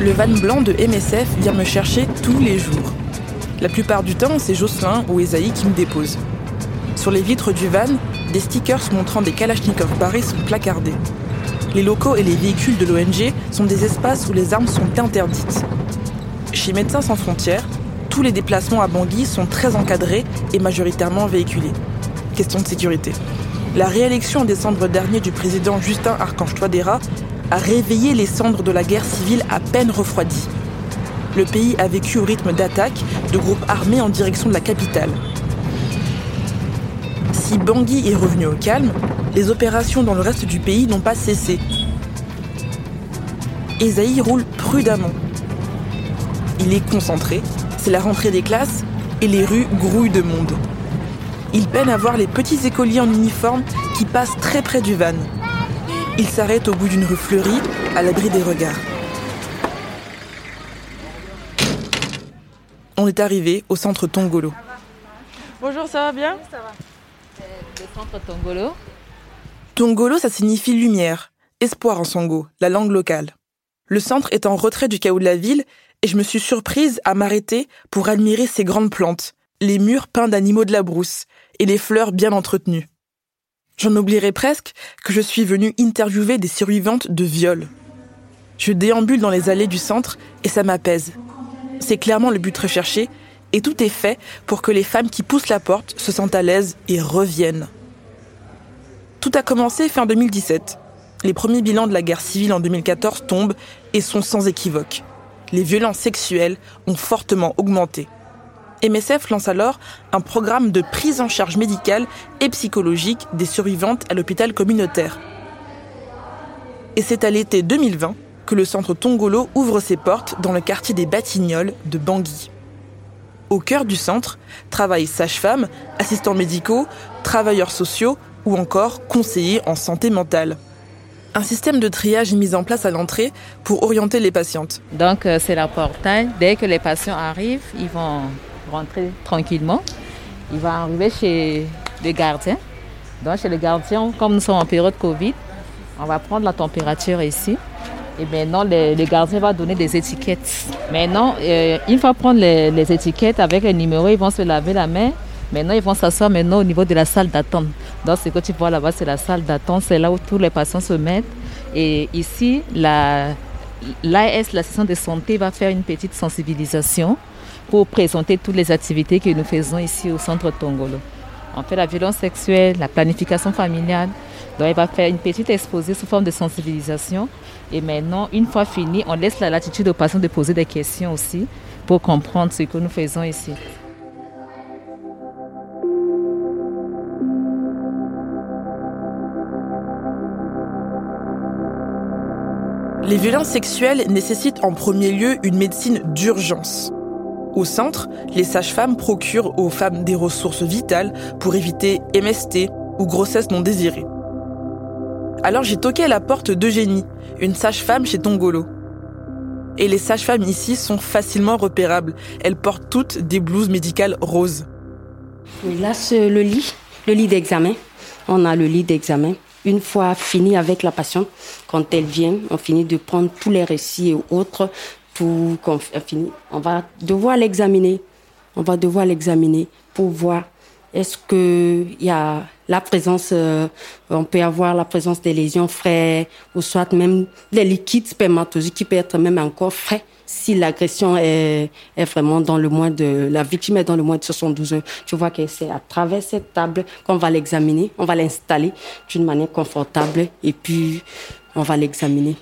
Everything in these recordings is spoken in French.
Le van blanc de MSF vient me chercher tous les jours. La plupart du temps, c'est Jocelyn ou Esaïe qui me déposent. Sur les vitres du van, des stickers montrant des Kalachnikov barrés sont placardés. Les locaux et les véhicules de l'ONG sont des espaces où les armes sont interdites. Chez Médecins sans frontières, tous les déplacements à Bangui sont très encadrés et majoritairement véhiculés. Question de sécurité. La réélection en décembre dernier du président Justin Archange Touadéra a réveillé les cendres de la guerre civile à peine refroidies. Le pays a vécu au rythme d'attaques de groupes armés en direction de la capitale. Si Bangui est revenu au calme, les opérations dans le reste du pays n'ont pas cessé. Esaïe roule prudemment. Il est concentré, c'est la rentrée des classes et les rues grouillent de monde. Il peine à voir les petits écoliers en uniforme qui passent très près du van. Il s'arrête au bout d'une rue fleurie, à l'abri des regards. On est arrivé au centre Tongolo. Bonjour, ça va bien? Le centre Tongolo. Tongolo, ça signifie lumière, espoir en sango, la langue locale. Le centre est en retrait du chaos de la ville et je me suis surprise à m'arrêter pour admirer ces grandes plantes, les murs peints d'animaux de la brousse et les fleurs bien entretenues. J'en oublierais presque que je suis venue interviewer des survivantes de viol. Je déambule dans les allées du centre et ça m'apaise. C'est clairement le but recherché et tout est fait pour que les femmes qui poussent la porte se sentent à l'aise et reviennent. Tout a commencé fin 2017. Les premiers bilans de la guerre civile en 2014 tombent et sont sans équivoque. Les violences sexuelles ont fortement augmenté. MSF lance alors un programme de prise en charge médicale et psychologique des survivantes à l'hôpital communautaire. Et c'est à l'été 2020 que le centre Tongolo ouvre ses portes dans le quartier des Batignolles de Bangui. Au cœur du centre travaillent sages-femmes, assistants médicaux, travailleurs sociaux ou encore conseillers en santé mentale. Un système de triage est mis en place à l'entrée pour orienter les patientes. Donc euh, c'est la portail. Dès que les patients arrivent, ils vont rentrer tranquillement. Ils vont arriver chez les gardiens. Donc chez les gardiens, comme nous sommes en période Covid, on va prendre la température ici. Et maintenant, le, le gardien va donner des étiquettes. Maintenant, euh, une fois prendre les, étiquettes avec les numéros, ils vont se laver la main. Maintenant, ils vont s'asseoir maintenant au niveau de la salle d'attente. Donc, ce que tu vois là-bas, c'est la salle d'attente. C'est là où tous les patients se mettent. Et ici, la, l'AS, l'assistant de santé, va faire une petite sensibilisation pour présenter toutes les activités que nous faisons ici au centre Tongolo. On fait la violence sexuelle, la planification familiale. Donc, il va faire une petite exposé sous forme de sensibilisation. Et maintenant, une fois fini, on laisse la latitude aux patients de poser des questions aussi pour comprendre ce que nous faisons ici. Les violences sexuelles nécessitent en premier lieu une médecine d'urgence. Au centre, les sages-femmes procurent aux femmes des ressources vitales pour éviter MST ou grossesse non désirée. Alors j'ai toqué à la porte d'Eugénie, une sage-femme chez Tongolo. Et les sages-femmes ici sont facilement repérables. Elles portent toutes des blouses médicales roses. Là, c'est le lit, le lit d'examen. On a le lit d'examen. Une fois fini avec la patiente, quand elle vient, on finit de prendre tous les récits et autres. Quand on va devoir l'examiner. On va devoir l'examiner pour voir Est-ce qu'il y a la présence, euh, on peut avoir la présence des lésions frais, ou soit même les liquides spermatozoïdes qui peuvent être même encore frais si l'agression est, est, vraiment dans le moins de, la victime est dans le moins de 72 heures. Tu vois que c'est à travers cette table qu'on va l'examiner, on va l'installer d'une manière confortable et puis on va l'examiner.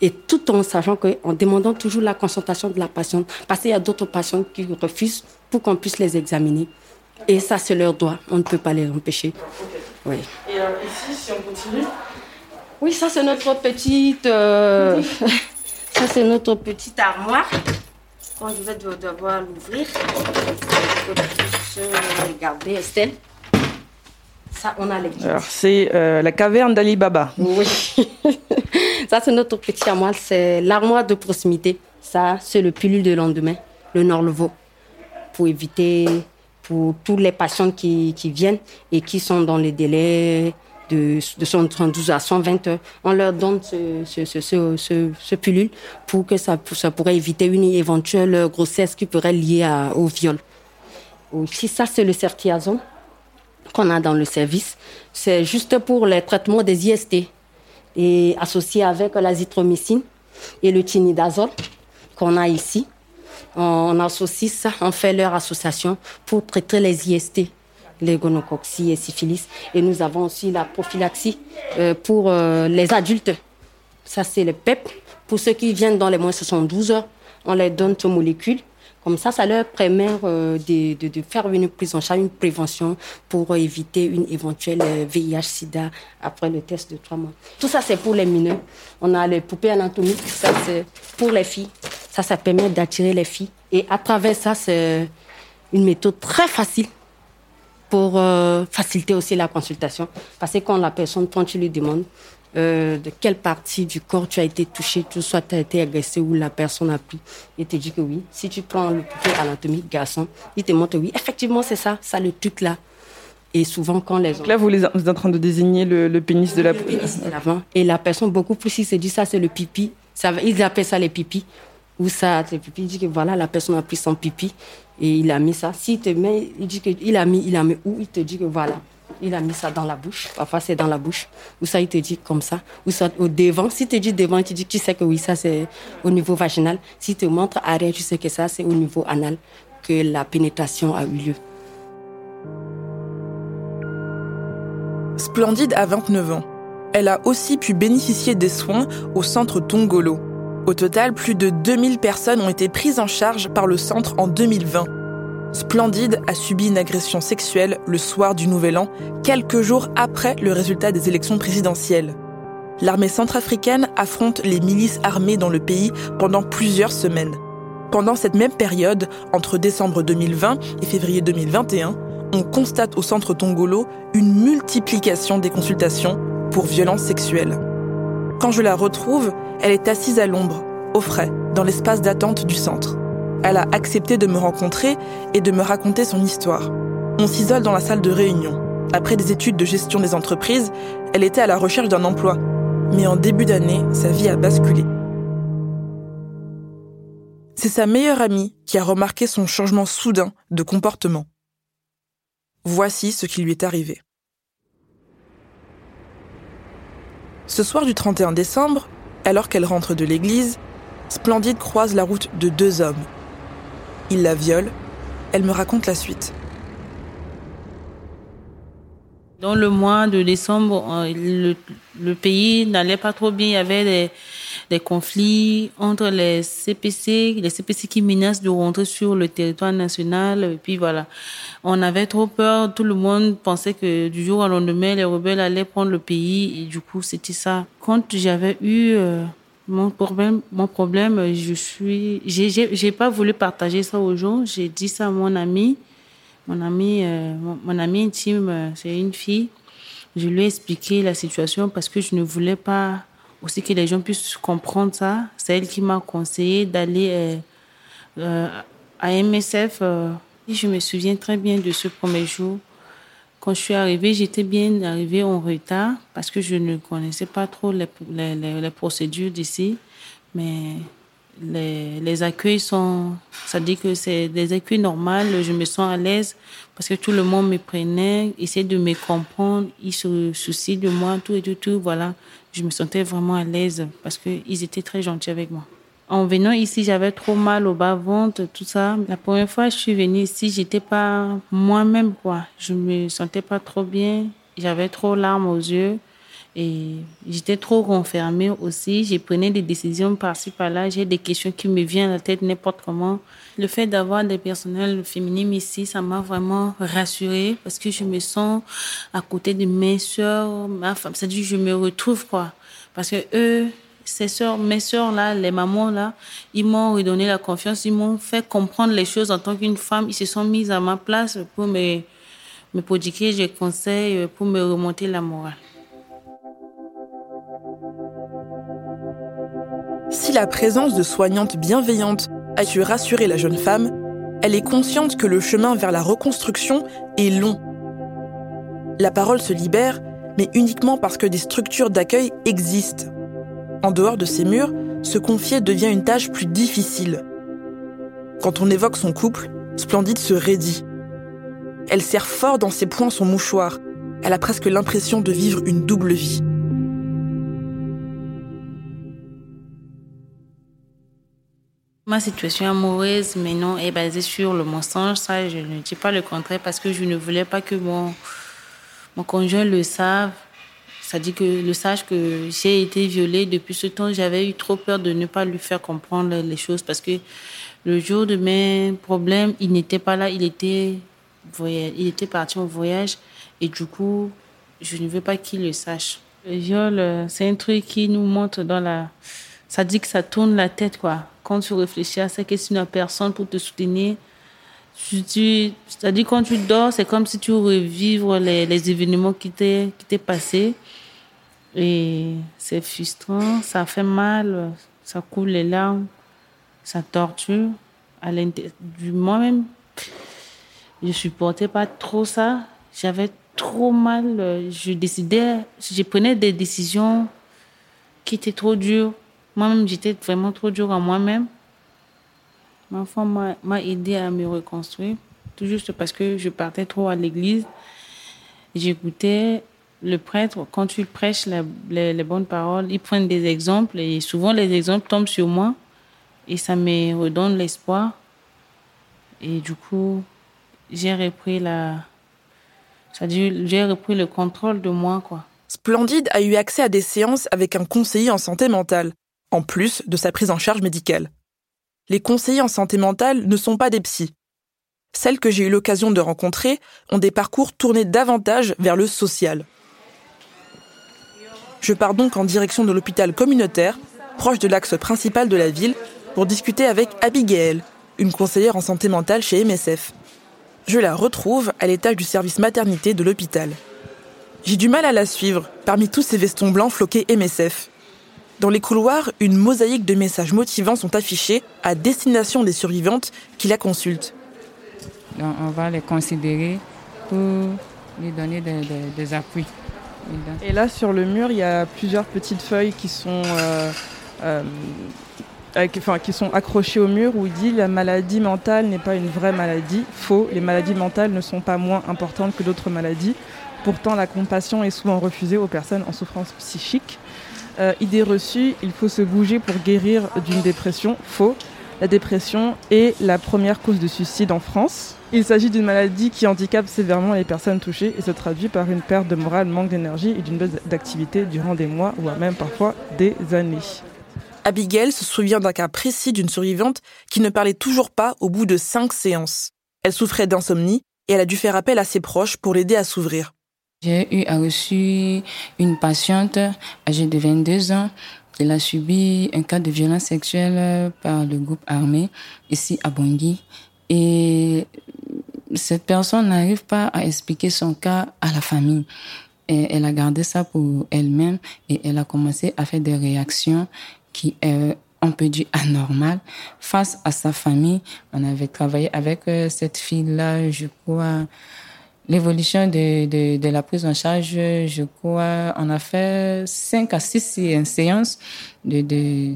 Et tout en sachant que, en demandant toujours la consultation de la patiente, parce qu'il y a d'autres patients qui refusent pour qu'on puisse les examiner. Et ça, c'est leur droit. On ne peut pas les empêcher. Oui. Et euh, ici, si on continue? Oui, ça, c'est notre petite. Euh, ça, c'est notre petite armoire. Quand je vais devoir l'ouvrir, je peux regarder, Estelle. Ça, on a les Alors, c'est euh, la caverne d'Ali Baba. Oui. ça, c'est notre petite armoire. C'est l'armoire de proximité. Ça, c'est le pilule de lendemain, le Norlevo, pour éviter pour tous les patients qui, viennent et qui sont dans les délais de, de 132 à 120 heures. On leur donne ce, ce, pilule pour que ça, ça pourrait éviter une éventuelle grossesse qui pourrait lier au viol. Si ça, c'est le certiazone qu'on a dans le service. C'est juste pour les traitements des IST et associé avec l'azithromycine et le tinidazole qu'on a ici on associe ça, on fait leur association pour traiter les IST, les gonococci et syphilis. Et nous avons aussi la prophylaxie euh, pour euh, les adultes. Ça, c'est le PEP. Pour ceux qui viennent dans les moins 72 heures, on les donne ces molécules. Comme ça, ça leur permet euh, de, faire une prise en charge, une prévention pour éviter une éventuelle VIH-Sida après le test de trois mois. Tout ça, c'est pour les mineurs. On a les poupées anatomiques, ça, c'est pour les filles. Ça, ça permet d'attirer les filles. Et à travers ça, c'est une méthode très facile pour euh, faciliter aussi la consultation. Parce que quand la personne, quand tu lui demandes euh, de quelle partie du corps tu as été touché, tu soit tu as été agressé ou la personne a pris, il te dit que oui. Si tu prends le poupée anatomique garçon, il te montre oui, effectivement c'est ça, ça le truc là. Et souvent quand les Donc là vous, êtes en train de désigner le, pénis de la le pénis de l'avant. Et la personne beaucoup plus il se dit ça c'est le pipi. Ça, ils appellent ça les pipis où ça, tes pipi, il dit que voilà, la personne a pris son pipi et il a mis ça. S'il te met, il dit qu'il a mis, il a mis où, il te dit que voilà, il a mis ça dans la bouche. Parfois, c'est dans la bouche. Ou ça, il te dit comme ça. Ou ça, au devant. S'il te dit devant, te dit tu sais que oui, ça, c'est au niveau vaginal. S'il te montre arrière, tu sais que ça, c'est au niveau anal que la pénétration a eu lieu. Splendide à 29 ans. Elle a aussi pu bénéficier des soins au centre Tongolo. Au total, plus de 2000 personnes ont été prises en charge par le centre en 2020. Splendide a subi une agression sexuelle le soir du Nouvel An, quelques jours après le résultat des élections présidentielles. L'armée centrafricaine affronte les milices armées dans le pays pendant plusieurs semaines. Pendant cette même période, entre décembre 2020 et février 2021, on constate au centre Tongolo une multiplication des consultations pour violences sexuelles. Quand je la retrouve, elle est assise à l'ombre, au frais, dans l'espace d'attente du centre. Elle a accepté de me rencontrer et de me raconter son histoire. On s'isole dans la salle de réunion. Après des études de gestion des entreprises, elle était à la recherche d'un emploi. Mais en début d'année, sa vie a basculé. C'est sa meilleure amie qui a remarqué son changement soudain de comportement. Voici ce qui lui est arrivé. Ce soir du 31 décembre, alors qu'elle rentre de l'église, Splendide croise la route de deux hommes. Ils la violent. Elle me raconte la suite. Dans le mois de décembre, euh, le, pays n'allait pas trop bien. Il y avait des, des, conflits entre les CPC, les CPC qui menacent de rentrer sur le territoire national. Et puis voilà, on avait trop peur. Tout le monde pensait que du jour au lendemain, les rebelles allaient prendre le pays. Et du coup, c'était ça. Quand j'avais eu euh, mon problème, mon problème, je suis, j'ai pas voulu partager ça aux gens. J'ai dit ça à mon ami mon ami, euh, mon, intime, euh, c'est une fille. Je lui ai expliqué la situation parce que je ne voulais pas aussi que les gens puissent comprendre ça. C'est elle qui m'a conseillé d'aller euh, à MSF. et je me souviens très bien de ce premier jour. Quand je suis arrivée, j'étais bien arrivée en retard parce que je ne connaissais pas trop les, les, les procédures d'ici. Mais les, les accueils sont, ça dit que c'est des accueils normaux, je me sens à l'aise parce que tout le monde me prenait, essayait de me comprendre, ils se soucient de moi, tout et tout, tout, voilà. Je me sentais vraiment à l'aise parce qu'ils étaient très gentils avec moi. En venant ici, j'avais trop mal au bas-ventre, tout ça. La première fois que je suis venue ici, j'étais pas moi-même, quoi. Je me sentais pas trop bien. J'avais trop larmes aux yeux. Et j'étais trop renfermée aussi. J'ai pris des décisions par-ci, par-là. J'ai des questions qui me viennent à la tête n'importe comment. Le fait d'avoir des personnels féminins ici, ça m'a vraiment rassurée parce que je me sens à côté de mes soeurs, ma femme. C'est-à-dire, je me retrouve, quoi. Parce que eux, ces soeurs, mes soeurs là, les mamans là, ils m'ont redonné la confiance, ils m'ont fait comprendre les choses en tant qu'une femme. Ils se sont mis à ma place pour me, me prodiguer des conseils, pour me remonter la morale. Si la présence de soignantes bienveillantes a su rassurer la jeune femme, elle est consciente que le chemin vers la reconstruction est long. La parole se libère, mais uniquement parce que des structures d'accueil existent. En dehors de ces murs, se confier devient une tâche plus difficile. Quand on évoque son couple, Splendide se raidit. Elle serre fort dans ses poings son mouchoir. Elle a presque l'impression de vivre une double vie. Ma situation amoureuse maintenant est basée sur le mensonge. Ça, je ne dis pas le contraire parce que je ne voulais pas que mon, mon conjoint le sache. Ça dit que le sache que j'ai été violée depuis ce temps. J'avais eu trop peur de ne pas lui faire comprendre les choses parce que le jour de mes problèmes, il n'était pas là. Il était, il était parti en voyage et du coup, je ne veux pas qu'il le sache. Le viol, c'est un truc qui nous montre dans la. Ça dit que ça tourne la tête, quoi quand tu réfléchis à ça, que si une personne pour te soutenir, c'est-à-dire quand tu dors, c'est comme si tu revives les, événements qui t'est passé. Et c'est frustrant, ça fait mal, ça coule les larmes, ça torture. À moi-même, je supportais pas trop ça. J'avais trop mal. Je décidais, je prenais des décisions qui étaient trop dures. Moi-même, j'étais vraiment trop dur à moi-même. Ma femme m'a aidé à me reconstruire, tout juste parce que je partais trop à l'église. J'écoutais le prêtre, quand il prêche les, bonnes paroles, il prend des exemples et souvent les exemples tombent sur moi et ça me redonne l'espoir. Et du coup, j'ai repris la, j'ai repris le contrôle de moi, quoi. Splendide a eu accès à des séances avec un conseiller en santé mentale en plus de sa prise en charge médicale. Les conseillers en santé mentale ne sont pas des psys. Celles que j'ai eu l'occasion de rencontrer ont des parcours tournés davantage vers le social. Je pars donc en direction de l'hôpital communautaire, proche de l'axe principal de la ville, pour discuter avec Abigail, une conseillère en santé mentale chez MSF. Je la retrouve à l'étage du service maternité de l'hôpital. J'ai du mal à la suivre parmi tous ces vestons blancs floqués MSF. Dans les couloirs, une mosaïque de messages motivants sont affichés à destination des survivantes qui la consultent. on va les considérer pour lui donner des, appuis. Et là, sur le mur, il y a plusieurs petites feuilles qui sont, euh, euh, enfin, qui sont accrochées au mur où il dit la maladie mentale n'est pas une vraie maladie. Faux, les maladies mentales ne sont pas moins importantes que d'autres maladies. Pourtant, la compassion est souvent refusée aux personnes en souffrance psychique. Euh, idée reçue, il faut se bouger pour guérir d'une dépression. Faux. La dépression est la première cause de suicide en France. Il s'agit d'une maladie qui handicape sévèrement les personnes touchées et se traduit par une perte de morale, manque d'énergie et d'une baisse d'activité durant des mois, voire même parfois des années. Abigail se souvient d'un cas précis d'une survivante qui ne parlait toujours pas au bout de cinq séances. Elle souffrait d'insomnie et elle a dû faire appel à ses proches pour l'aider à s'ouvrir. J'ai eu à reçu une patiente âgée de 22 ans. Elle a subi un cas de violence sexuelle par le groupe armé ici à Bangui. Et cette personne n'arrive pas à expliquer son cas à la famille. Elle a gardé ça pour elle-même et elle a commencé à faire des réactions qui, euh, on peut dire, anormales face à sa famille. On avait travaillé avec euh, cette fille-là, je crois, l'évolution de, de, la prise en charge, je crois, on a fait cinq à six séances de, de,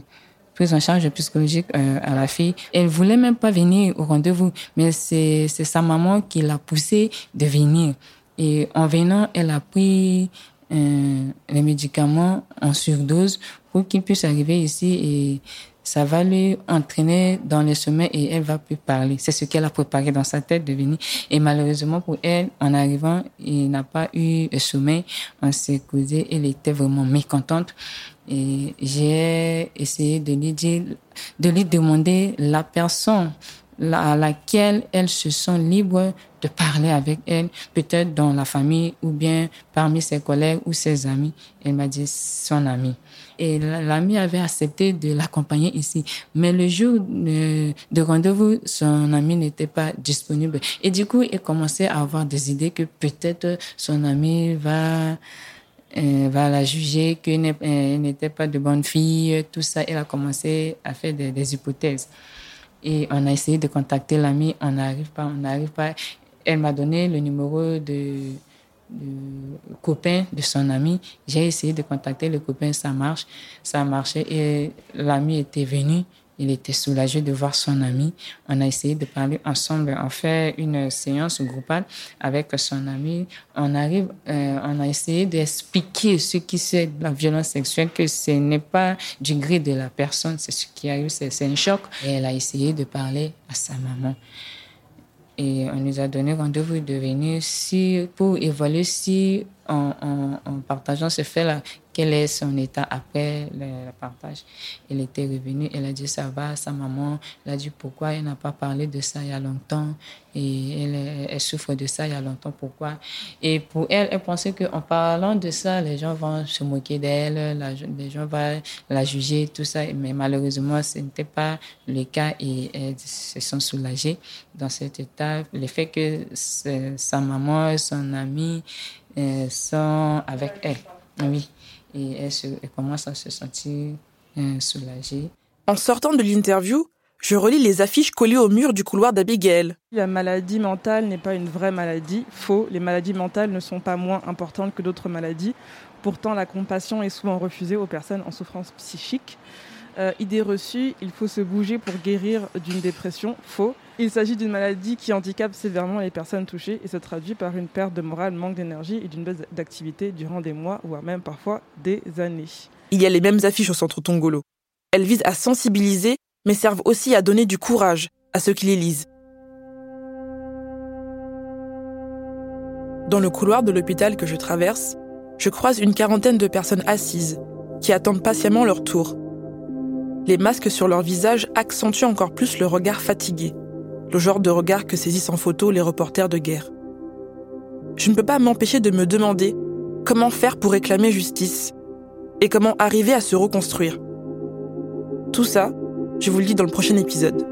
prise en charge psychologique euh, à la fille. Elle voulait même pas venir au rendez-vous, mais c'est sa maman qui l'a poussée de venir. Et en venant, elle a pris euh, les médicaments en surdose pour qu'il puisse arriver ici et ça va lui entraîner dans les sommeils et elle va plus parler. C'est ce qu'elle a préparé dans sa tête de venir. Et malheureusement pour elle, en arrivant, il n'a pas eu le sommeil. On s'est causé. Elle était vraiment mécontente. Et j'ai essayé de lui dire, de lui demander la personne à laquelle elle se sent libre de parler avec elle, peut-être dans la famille ou bien parmi ses collègues ou ses amis. Elle m'a dit son ami. Et l'ami avait accepté de l'accompagner ici. Mais le jour de, rendez-vous, son ami n'était pas disponible. Et du coup, il commençait à avoir des idées que peut-être son ami va euh, va la juger, qu'elle n'était pas de bonne fille, tout ça. Elle a commencé à faire des hypothèses. Et on a essayé de contacter l'ami, on n'arrive pas, on n'arrive pas. Elle m'a donné le numéro de, copain de son ami. J'ai essayé de contacter le copain, ça marche, ça a marché et l'ami était venu. Il était soulagé de voir son ami. On a essayé de parler ensemble. On fait une séance groupale avec son ami. On arrive, euh, on a essayé d'expliquer ce qui c'est la violence sexuelle, que ce n'est pas du gré de la personne, c'est ce qui arrive, c'est un choc. Et elle a essayé de parler à sa maman. Et on nous a donné rendez-vous de venir si, pour évaluer si, en, partageant ce fait-là, quel est son état après le, partage. Elle était revenue, elle a dit ça va, sa maman, elle a dit pourquoi elle n'a pas parlé de ça il y a longtemps? Et elle, elle souffre de ça il y a longtemps, pourquoi? Et pour elle, elle pensait qu'en parlant de ça, les gens vont se moquer d'elle, les gens vont la juger, tout ça, mais malheureusement, ce n'était pas le cas et elles se sont soulagées dans cet état. Le fait que sa maman, son ami euh, sont avec elle. Oui et elle, commence à se sentir euh, soulagée. En sortant de l'interview, je relis les affiches collées au mur du couloir d'Abigail. La maladie mentale n'est pas une vraie maladie. Faux, les maladies mentales ne sont pas moins importantes que d'autres maladies. Pourtant, la compassion est souvent refusée aux personnes en souffrance psychique. Euh, idée reçue, il faut se bouger pour guérir d'une dépression. Faux. Il s'agit d'une maladie qui handicape sévèrement les personnes touchées et se traduit par une perte de morale, manque d'énergie et d'une baisse d'activité durant des mois, voire même parfois des années. Il y a les mêmes affiches au centre Tongolo. Elles visent à sensibiliser, mais servent aussi à donner du courage à ceux qui les lisent. Dans le couloir de l'hôpital que je traverse, je croise une quarantaine de personnes assises, qui attendent patiemment leur tour. Les masques sur leur visage accentuent encore plus le regard fatigué le genre de regard que saisissent en photo les reporters de guerre. Je ne peux pas m'empêcher de me demander comment faire pour réclamer justice et comment arriver à se reconstruire. Tout ça, je vous le dis dans le prochain épisode.